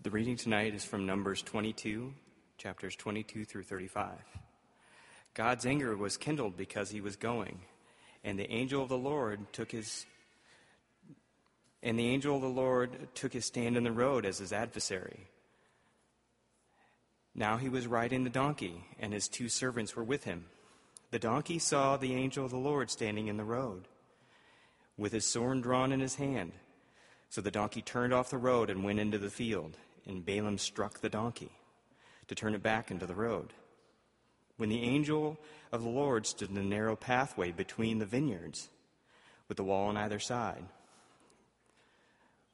The reading tonight is from Numbers 22, chapters 22 through 35. God's anger was kindled because he was going, and the angel of the Lord took his and the angel of the Lord took his stand in the road as his adversary. Now he was riding the donkey, and his two servants were with him. The donkey saw the angel of the Lord standing in the road, with his sword drawn in his hand. So the donkey turned off the road and went into the field and Balaam struck the donkey to turn it back into the road. When the angel of the Lord stood in the narrow pathway between the vineyards, with the wall on either side,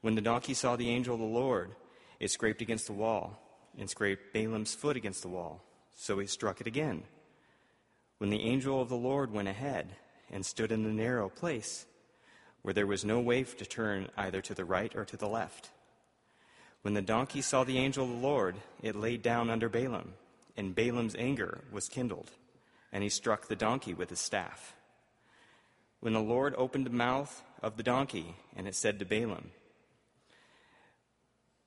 when the donkey saw the angel of the Lord, it scraped against the wall and scraped Balaam's foot against the wall, so he struck it again. When the angel of the Lord went ahead and stood in the narrow place, where there was no way to turn either to the right or to the left, when the donkey saw the angel of the Lord, it laid down under Balaam, and Balaam's anger was kindled, and he struck the donkey with his staff. When the Lord opened the mouth of the donkey, and it said to Balaam,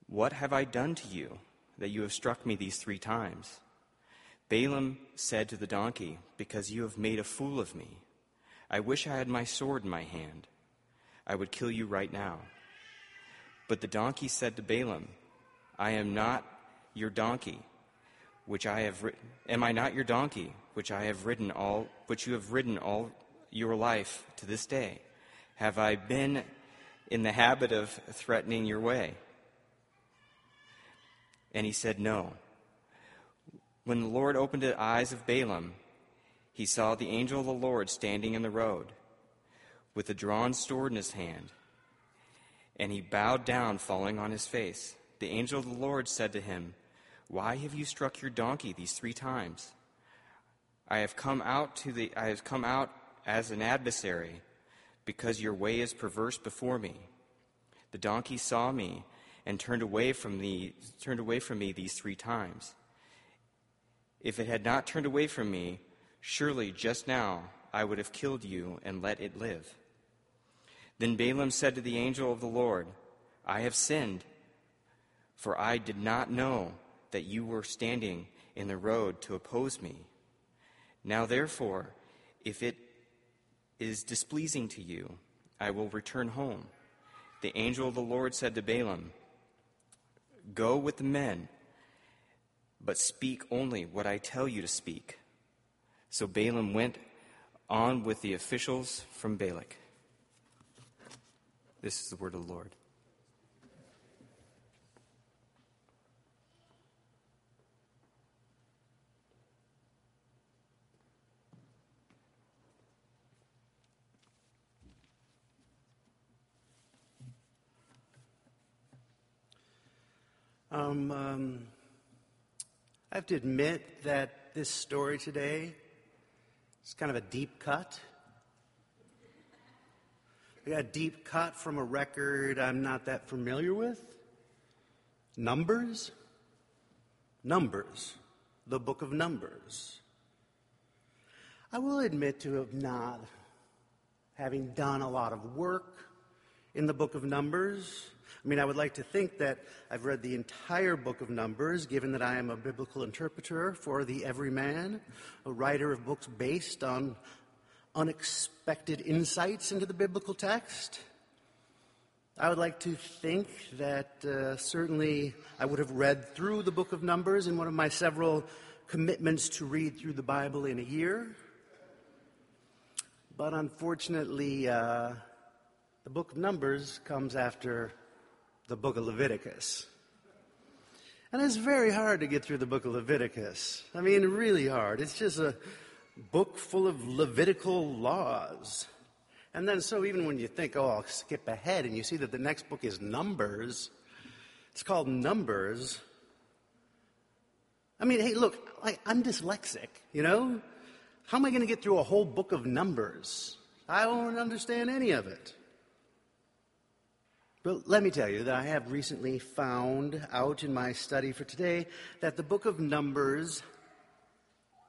What have I done to you that you have struck me these three times? Balaam said to the donkey, Because you have made a fool of me. I wish I had my sword in my hand. I would kill you right now. But the donkey said to Balaam, I am not your donkey, which I have ri- am I not your donkey, which I have ridden all which you have ridden all your life to this day? Have I been in the habit of threatening your way? And he said, No. When the Lord opened the eyes of Balaam, he saw the angel of the Lord standing in the road with a drawn sword in his hand and he bowed down, falling on his face. The angel of the Lord said to him, Why have you struck your donkey these three times? I have come out to the I have come out as an adversary, because your way is perverse before me. The donkey saw me and turned away from me turned away from me these three times. If it had not turned away from me, surely just now I would have killed you and let it live. Then Balaam said to the angel of the Lord, I have sinned, for I did not know that you were standing in the road to oppose me. Now, therefore, if it is displeasing to you, I will return home. The angel of the Lord said to Balaam, Go with the men, but speak only what I tell you to speak. So Balaam went on with the officials from Balak. This is the word of the Lord. Um, um, I have to admit that this story today is kind of a deep cut. I got a deep cut from a record I'm not that familiar with. Numbers? Numbers. The book of Numbers. I will admit to have not having done a lot of work in the book of Numbers. I mean, I would like to think that I've read the entire book of Numbers, given that I am a biblical interpreter for the everyman, a writer of books based on unexpected insights into the biblical text. I would like to think that uh, certainly I would have read through the book of Numbers in one of my several commitments to read through the Bible in a year. But unfortunately, uh, the book of Numbers comes after the book of Leviticus. And it's very hard to get through the book of Leviticus. I mean, really hard. It's just a book full of Levitical laws. And then, so even when you think, oh, I'll skip ahead, and you see that the next book is Numbers, it's called Numbers. I mean, hey, look, I'm dyslexic, you know? How am I going to get through a whole book of Numbers? I don't understand any of it. But let me tell you that I have recently found out in my study for today that the book of Numbers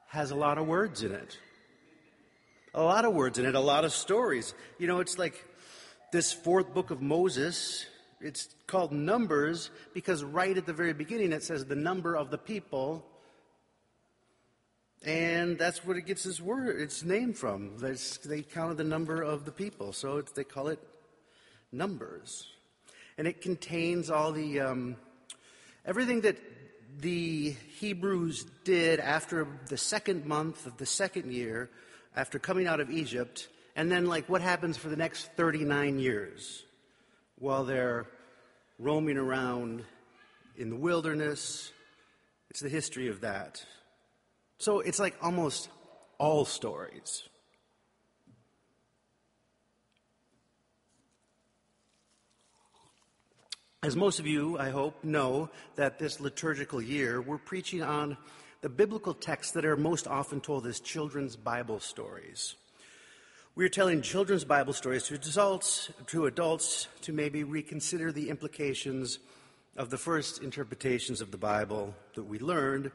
has a lot of words in it. A lot of words in it, a lot of stories. You know, it's like this fourth book of Moses it's called Numbers because right at the very beginning it says the number of the people. And that's what it gets its word, its name from. They counted the number of the people, so they call it Numbers. And it contains all the um, everything that the Hebrews did after the second month of the second year, after coming out of Egypt, and then like what happens for the next 39 years while they're roaming around in the wilderness. It's the history of that. So it's like almost all stories. As most of you, I hope, know that this liturgical year, we're preaching on the biblical texts that are most often told as children's Bible stories. We're telling children's Bible stories to adults, to adults to maybe reconsider the implications of the first interpretations of the Bible that we learned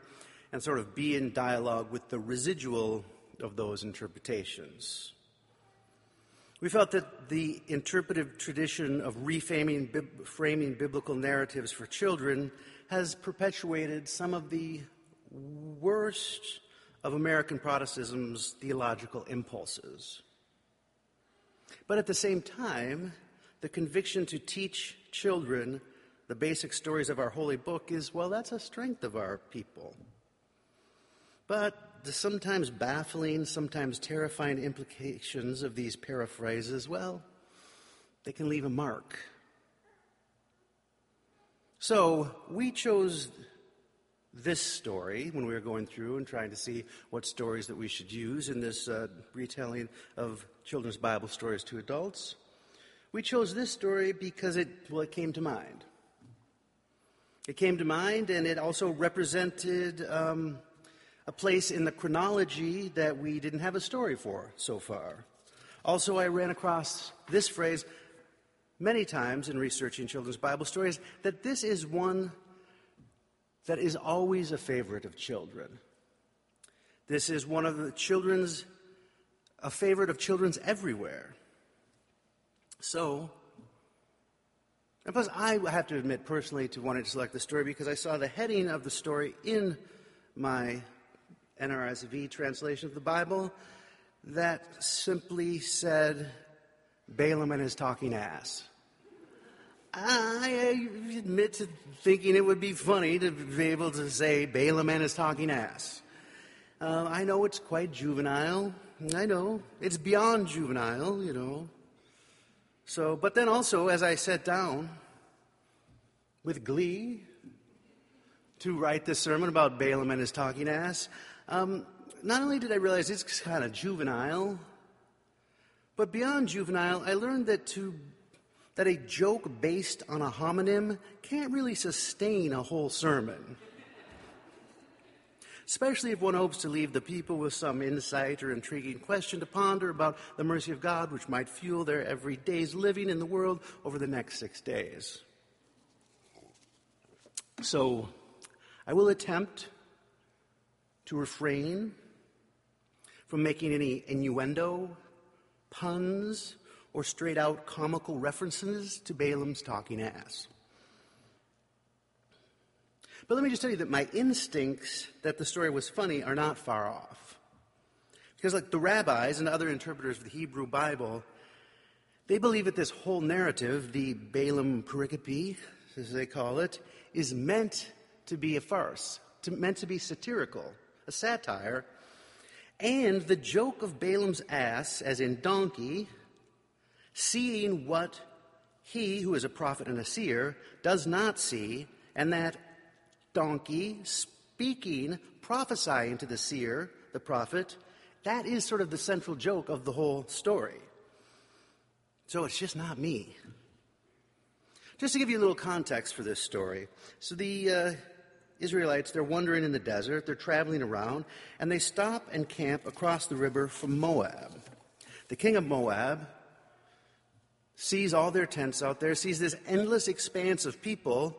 and sort of be in dialogue with the residual of those interpretations. We felt that the interpretive tradition of reframing framing biblical narratives for children has perpetuated some of the worst of American Protestantism's theological impulses. But at the same time, the conviction to teach children the basic stories of our holy book is, well, that's a strength of our people. But the sometimes baffling, sometimes terrifying implications of these paraphrases, well, they can leave a mark. So we chose this story when we were going through and trying to see what stories that we should use in this uh, retelling of children's Bible stories to adults. We chose this story because it, well, it came to mind. It came to mind, and it also represented um, a place in the chronology that we didn't have a story for so far. Also, I ran across this phrase many times in researching children's Bible stories that this is one that is always a favorite of children. This is one of the children's, a favorite of children's everywhere. So, and plus, I have to admit personally to wanting to select the story because I saw the heading of the story in my NRSV translation of the Bible that simply said, Balaam and his talking ass. I admit to thinking it would be funny to be able to say Balaam and his talking ass. Uh, I know it's quite juvenile. I know. It's beyond juvenile, you know. So, but then also, as I sat down with glee to write this sermon about Balaam and his talking ass, um, not only did I realize it's kind of juvenile, but beyond juvenile, I learned that to that a joke based on a homonym can't really sustain a whole sermon. Especially if one hopes to leave the people with some insight or intriguing question to ponder about the mercy of God, which might fuel their every day's living in the world over the next six days. So, I will attempt to refrain from making any innuendo, puns, or straight out comical references to Balaam's talking ass. But let me just tell you that my instincts that the story was funny are not far off. Because, like the rabbis and other interpreters of the Hebrew Bible, they believe that this whole narrative, the Balaam pericope, as they call it, is meant to be a farce, to, meant to be satirical a satire, and the joke of Balaam's ass, as in donkey, seeing what he, who is a prophet and a seer, does not see, and that donkey speaking, prophesying to the seer, the prophet, that is sort of the central joke of the whole story. So it's just not me. Just to give you a little context for this story. So the uh, Israelites, they're wandering in the desert, they're traveling around, and they stop and camp across the river from Moab. The king of Moab sees all their tents out there, sees this endless expanse of people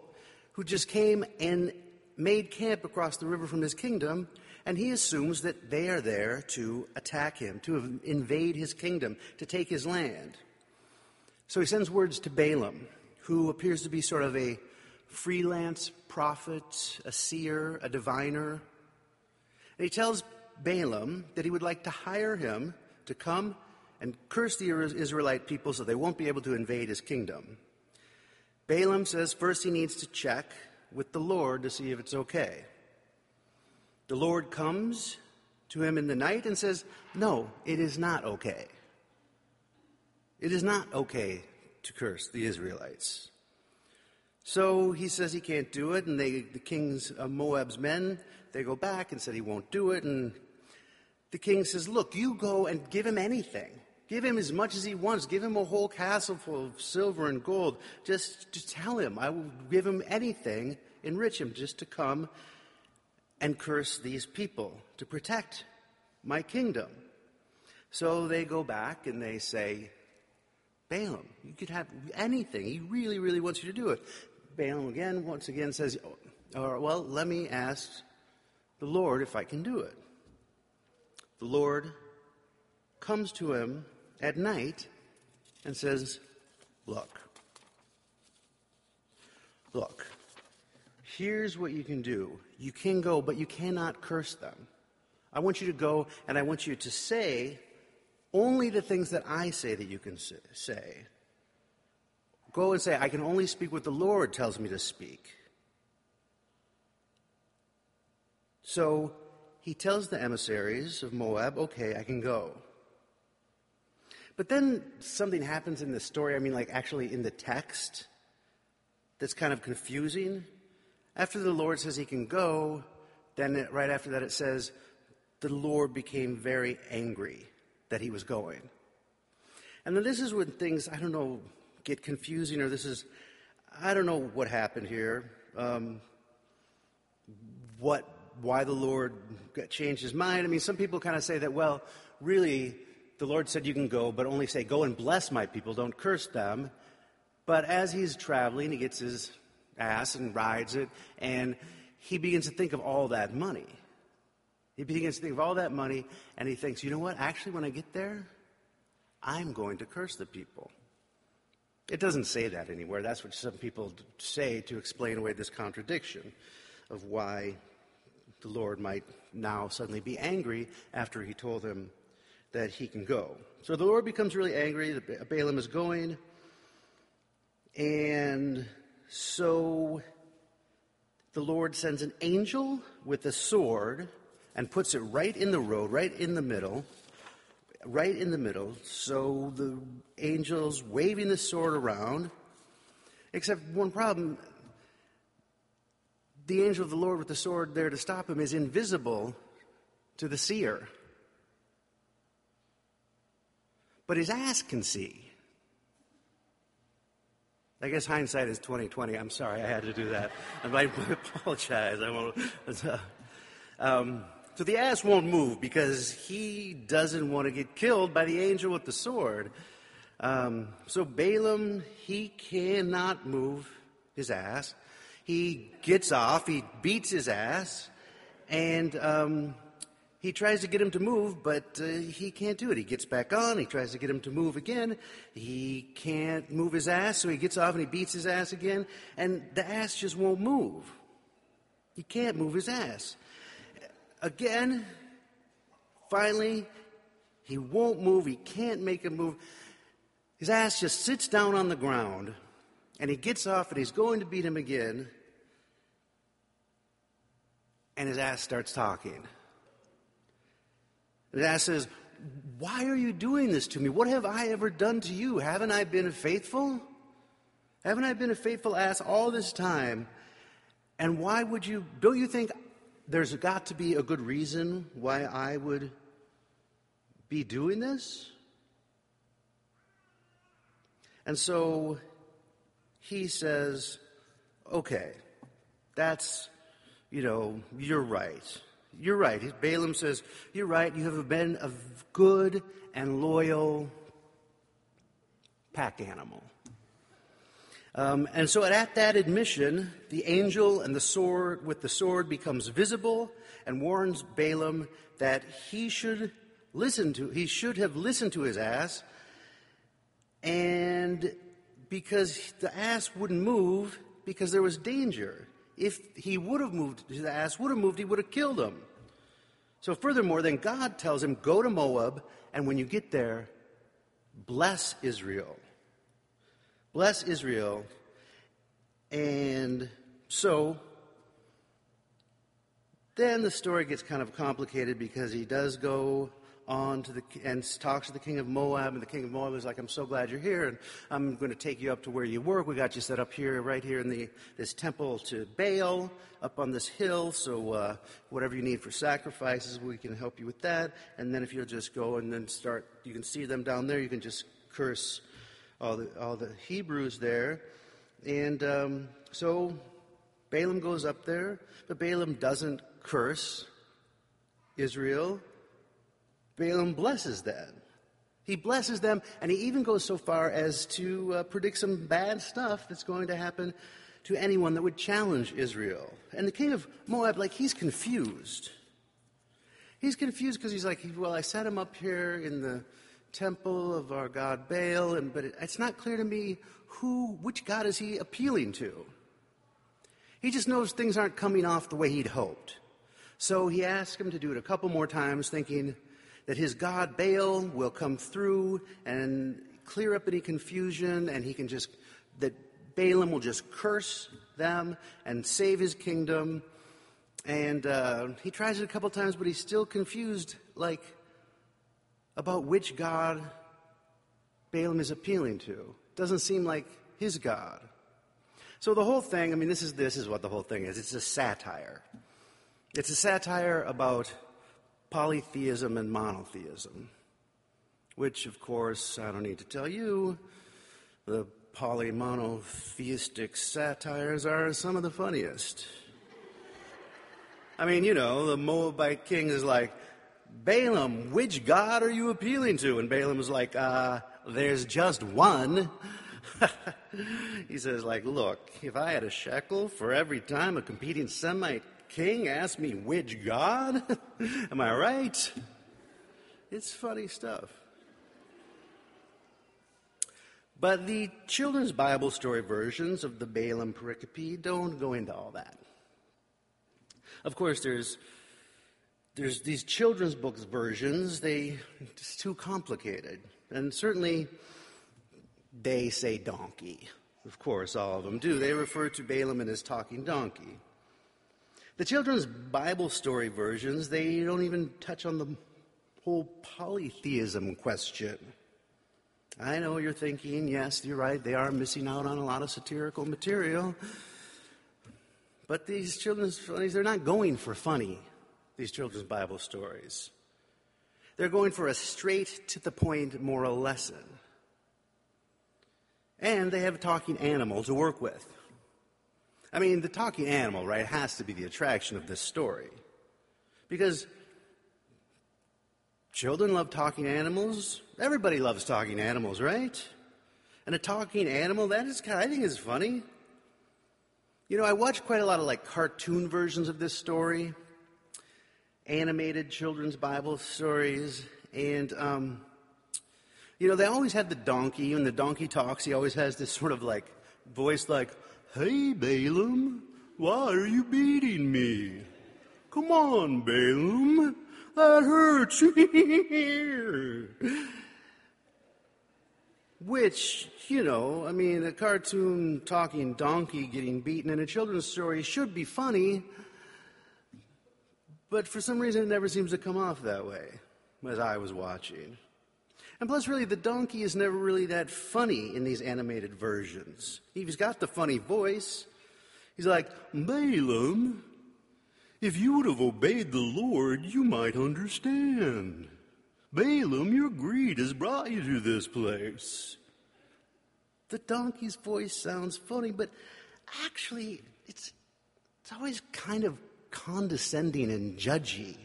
who just came and made camp across the river from his kingdom, and he assumes that they are there to attack him, to invade his kingdom, to take his land. So he sends words to Balaam, who appears to be sort of a freelance prophet, a seer, a diviner. And he tells Balaam that he would like to hire him to come and curse the Israelite people so they won't be able to invade his kingdom. Balaam says first he needs to check with the Lord to see if it's okay. The Lord comes to him in the night and says, No, it is not okay. It is not okay to curse the Israelites. So he says he can't do it, and they, the king's of Moab's men, they go back and said he won't do it, and the king says, Look, you go and give him anything. Give him as much as he wants. Give him a whole castle full of silver and gold. Just to tell him, I will give him anything, enrich him, just to come and curse these people to protect my kingdom. So they go back and they say, Balaam, you could have anything. He really, really wants you to do it. Balaam again, once again, says, oh, Well, let me ask the Lord if I can do it. The Lord comes to him at night and says, Look, look, here's what you can do. You can go, but you cannot curse them. I want you to go and I want you to say only the things that I say that you can say. Go and say, I can only speak what the Lord tells me to speak. So he tells the emissaries of Moab, okay, I can go. But then something happens in the story, I mean, like actually in the text, that's kind of confusing. After the Lord says he can go, then right after that it says, the Lord became very angry that he was going. And then this is when things, I don't know, get confusing, or this is, I don't know what happened here. Um, what, why the Lord changed his mind. I mean, some people kind of say that, well, really, the Lord said you can go, but only say, go and bless my people, don't curse them. But as he's traveling, he gets his ass and rides it, and he begins to think of all that money. He begins to think of all that money, and he thinks, you know what? Actually, when I get there, I'm going to curse the people. It doesn't say that anywhere. That's what some people say to explain away this contradiction of why the Lord might now suddenly be angry after he told him that he can go. So the Lord becomes really angry. that Balaam is going. And so the Lord sends an angel with a sword and puts it right in the road, right in the middle, right in the middle. So the angel's waving the sword around. Except one problem the angel of the Lord with the sword there to stop him is invisible to the seer but his ass can see. I guess hindsight is twenty twenty. I'm sorry, I had to do that. I apologize. I won't. Um, so the ass won't move because he doesn't want to get killed by the angel with the sword. Um, so Balaam, he cannot move his ass. He gets off. He beats his ass, and um, he tries to get him to move, but uh, he can't do it. He gets back on. He tries to get him to move again. He can't move his ass, so he gets off and he beats his ass again, and the ass just won't move. He can't move his ass. Again, finally, he won't move. He can't make a move. His ass just sits down on the ground, and he gets off and he's going to beat him again, and his ass starts talking. The ass says, Why are you doing this to me? What have I ever done to you? Haven't I been faithful? Haven't I been a faithful ass all this time? And why would you, don't you think there's got to be a good reason why I would be doing this? And so he says, okay, that's, you know, you're right. You're right. Balaam says, You're right. You have been a good and loyal pack animal. Um, and so at that admission, the angel and the sword with the sword becomes visible and warns Balaam that he should listen to he should have listened to his ass and because the ass wouldn't move because there was danger. If he would have moved, the ass would have moved, he would have killed him. So, furthermore, then God tells him, Go to Moab, and when you get there, bless Israel. Bless Israel. And so, then the story gets kind of complicated because he does go on to the and talks to the king of Moab, and the king of Moab is like, "I'm so glad you're here, and I'm going to take you up to where you work. We got you set up here, right here in the this temple to Baal, up on this hill. So uh, whatever you need for sacrifices, we can help you with that. And then if you'll just go and then start, you can see them down there. You can just curse all the all the Hebrews there, and um, so Balaam goes up there, but Balaam doesn't curse Israel. Balaam blesses them. He blesses them, and he even goes so far as to uh, predict some bad stuff that's going to happen to anyone that would challenge Israel. And the king of Moab, like, he's confused. He's confused because he's like, well, I set him up here in the temple of our god Baal, and, but it, it's not clear to me who, which god is he appealing to. He just knows things aren't coming off the way he'd hoped. So he asks him to do it a couple more times, thinking, that his God Baal will come through and clear up any confusion, and he can just, that Balaam will just curse them and save his kingdom. And uh, he tries it a couple times, but he's still confused, like, about which God Balaam is appealing to. Doesn't seem like his God. So the whole thing, I mean, this is this is what the whole thing is. It's a satire. It's a satire about polytheism and monotheism, which, of course, I don't need to tell you, the polymonotheistic satires are some of the funniest. I mean, you know, the Moabite king is like, Balaam, which God are you appealing to? And Balaam is like, uh, there's just one. he says, like, look, if I had a shekel for every time a competing Semite king asked me which God? Am I right? It's funny stuff. But the children's Bible story versions of the Balaam pericope don't go into all that. Of course, there's there's these children's books versions. They it's too complicated, and certainly they say donkey. Of course, all of them do. They refer to Balaam and his talking donkey. The children's Bible story versions, they don't even touch on the whole polytheism question. I know you're thinking, yes, you're right, they are missing out on a lot of satirical material. But these children's funnies, they're not going for funny, these children's Bible stories. They're going for a straight to the point moral lesson. And they have a talking animal to work with. I mean, the talking animal, right, has to be the attraction of this story. Because children love talking animals. Everybody loves talking animals, right? And a talking animal, that is kind of, I think is funny. You know, I watch quite a lot of like cartoon versions of this story, animated children's Bible stories, and um, you know, they always have the donkey, and the donkey talks. He always has this sort of like voice like, Hey, Balaam, why are you beating me? Come on, Balaam, that hurts. Which, you know, I mean, a cartoon talking donkey getting beaten in a children's story should be funny, but for some reason it never seems to come off that way as I was watching. And plus, really, the donkey is never really that funny in these animated versions. He's got the funny voice. He's like, Balaam, if you would have obeyed the Lord, you might understand. Balaam, your greed has brought you to this place. The donkey's voice sounds funny, but actually, it's, it's always kind of condescending and judgy.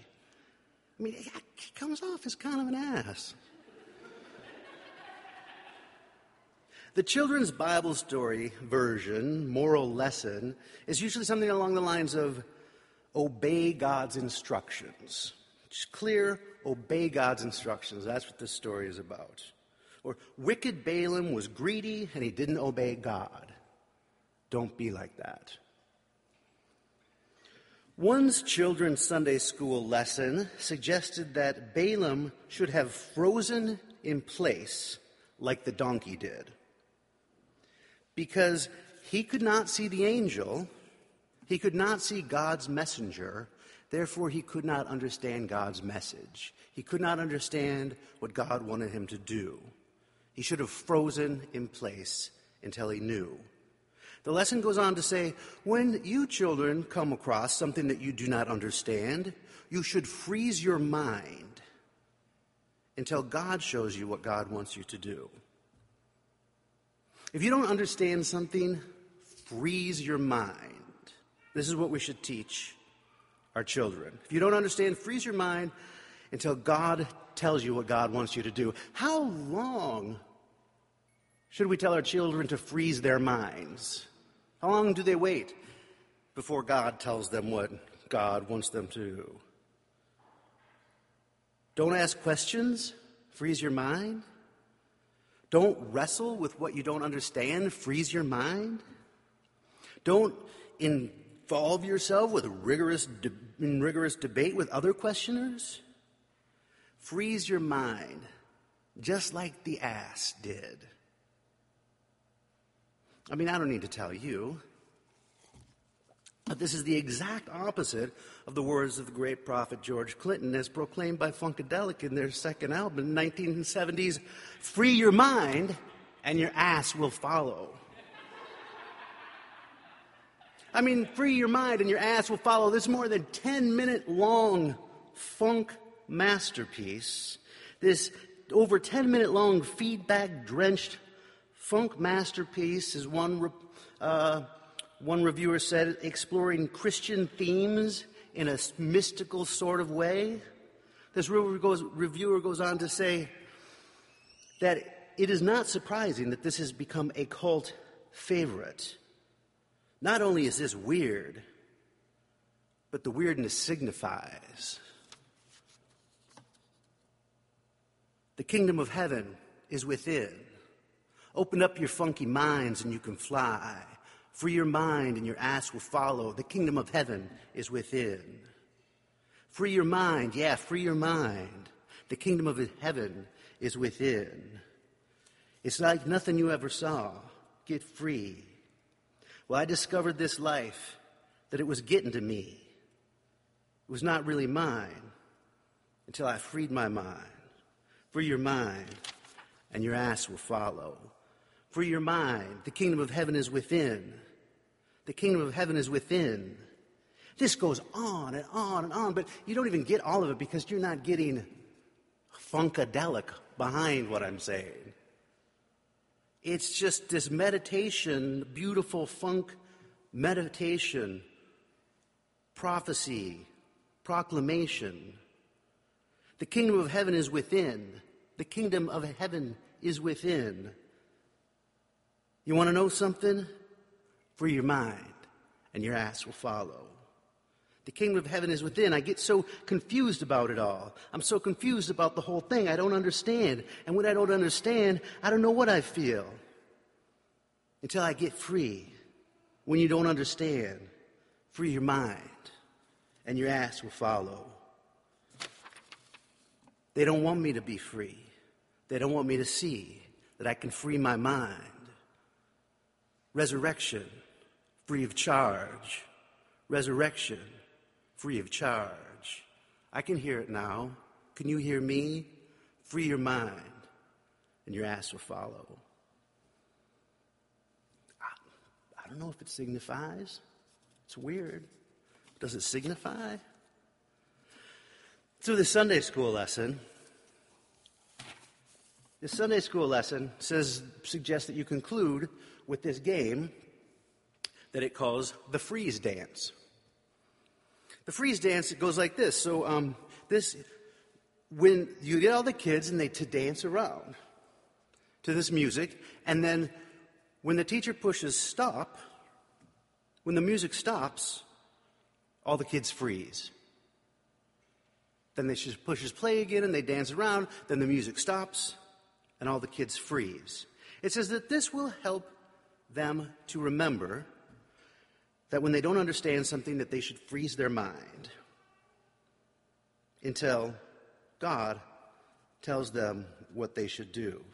I mean, he comes off as kind of an ass. The children's Bible story version, moral lesson, is usually something along the lines of obey God's instructions. Just clear, obey God's instructions. That's what this story is about. Or wicked Balaam was greedy and he didn't obey God. Don't be like that. One's children's Sunday school lesson suggested that Balaam should have frozen in place like the donkey did. Because he could not see the angel, he could not see God's messenger, therefore, he could not understand God's message. He could not understand what God wanted him to do. He should have frozen in place until he knew. The lesson goes on to say when you children come across something that you do not understand, you should freeze your mind until God shows you what God wants you to do. If you don't understand something, freeze your mind. This is what we should teach our children. If you don't understand, freeze your mind until God tells you what God wants you to do. How long should we tell our children to freeze their minds? How long do they wait before God tells them what God wants them to do? Don't ask questions, freeze your mind. Don't wrestle with what you don't understand, freeze your mind. Don't involve yourself with rigorous, de- in rigorous debate with other questioners. Freeze your mind, just like the ass did. I mean, I don't need to tell you. But this is the exact opposite of the words of the great prophet George Clinton, as proclaimed by Funkadelic in their second album, 1970s Free Your Mind and Your Ass Will Follow. I mean, free your mind and your ass will follow. This more than 10 minute long funk masterpiece, this over 10 minute long feedback drenched funk masterpiece, as one, uh, one reviewer said, exploring Christian themes in a mystical sort of way. This reviewer goes, reviewer goes on to say that it is not surprising that this has become a cult favorite. Not only is this weird, but the weirdness signifies the kingdom of heaven is within. Open up your funky minds and you can fly. Free your mind and your ass will follow. The kingdom of heaven is within. Free your mind, yeah, free your mind. The kingdom of heaven is within. It's like nothing you ever saw. Get free. Well, I discovered this life that it was getting to me. It was not really mine until I freed my mind. Free your mind, and your ass will follow. Free your mind. The kingdom of heaven is within. The kingdom of heaven is within. This goes on and on and on, but you don't even get all of it because you're not getting funkadelic behind what I'm saying. It's just this meditation, beautiful funk meditation, prophecy, proclamation. The kingdom of heaven is within. The kingdom of heaven is within. You want to know something? Free your mind, and your ass will follow. The kingdom of heaven is within. I get so confused about it all. I'm so confused about the whole thing. I don't understand. And when I don't understand, I don't know what I feel until I get free. When you don't understand, free your mind, and your ass will follow. They don't want me to be free. They don't want me to see that I can free my mind. Resurrection, free of charge. Resurrection, free of charge. I can hear it now. Can you hear me? Free your mind, and your ass will follow. I, I don't know if it signifies. It's weird. Does it signify? Through the Sunday school lesson, the Sunday school lesson says, suggests that you conclude with this game that it calls the freeze dance. The freeze dance, it goes like this. So, um, this, when you get all the kids and they to dance around to this music, and then when the teacher pushes stop, when the music stops, all the kids freeze. Then they just pushes play again and they dance around, then the music stops, and all the kids freeze. It says that this will help them to remember that when they don't understand something that they should freeze their mind until God tells them what they should do.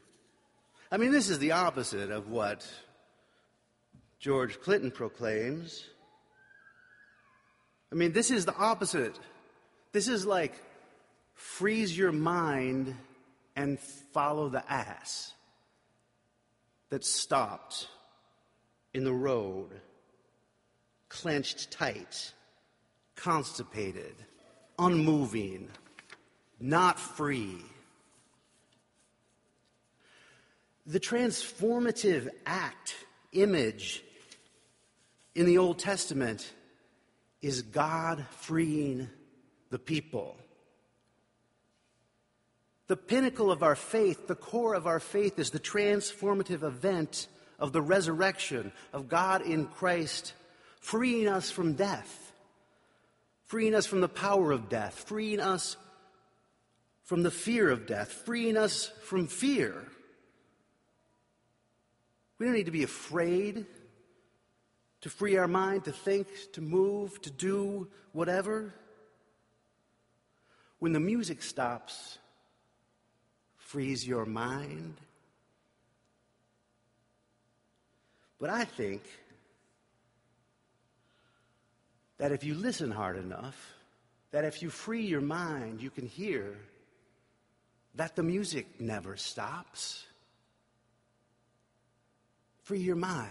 I mean, this is the opposite of what George Clinton proclaims. I mean, this is the opposite. This is like freeze your mind and follow the ass that stopped in the road, clenched tight, constipated, unmoving, not free. The transformative act, image in the Old Testament is God freeing the people. The pinnacle of our faith, the core of our faith, is the transformative event of the resurrection of God in Christ, freeing us from death, freeing us from the power of death, freeing us from the fear of death, freeing us from fear. We don't need to be afraid to free our mind, to think, to move, to do whatever. When the music stops, freeze your mind. But I think that if you listen hard enough, that if you free your mind, you can hear that the music never stops. Free your mind.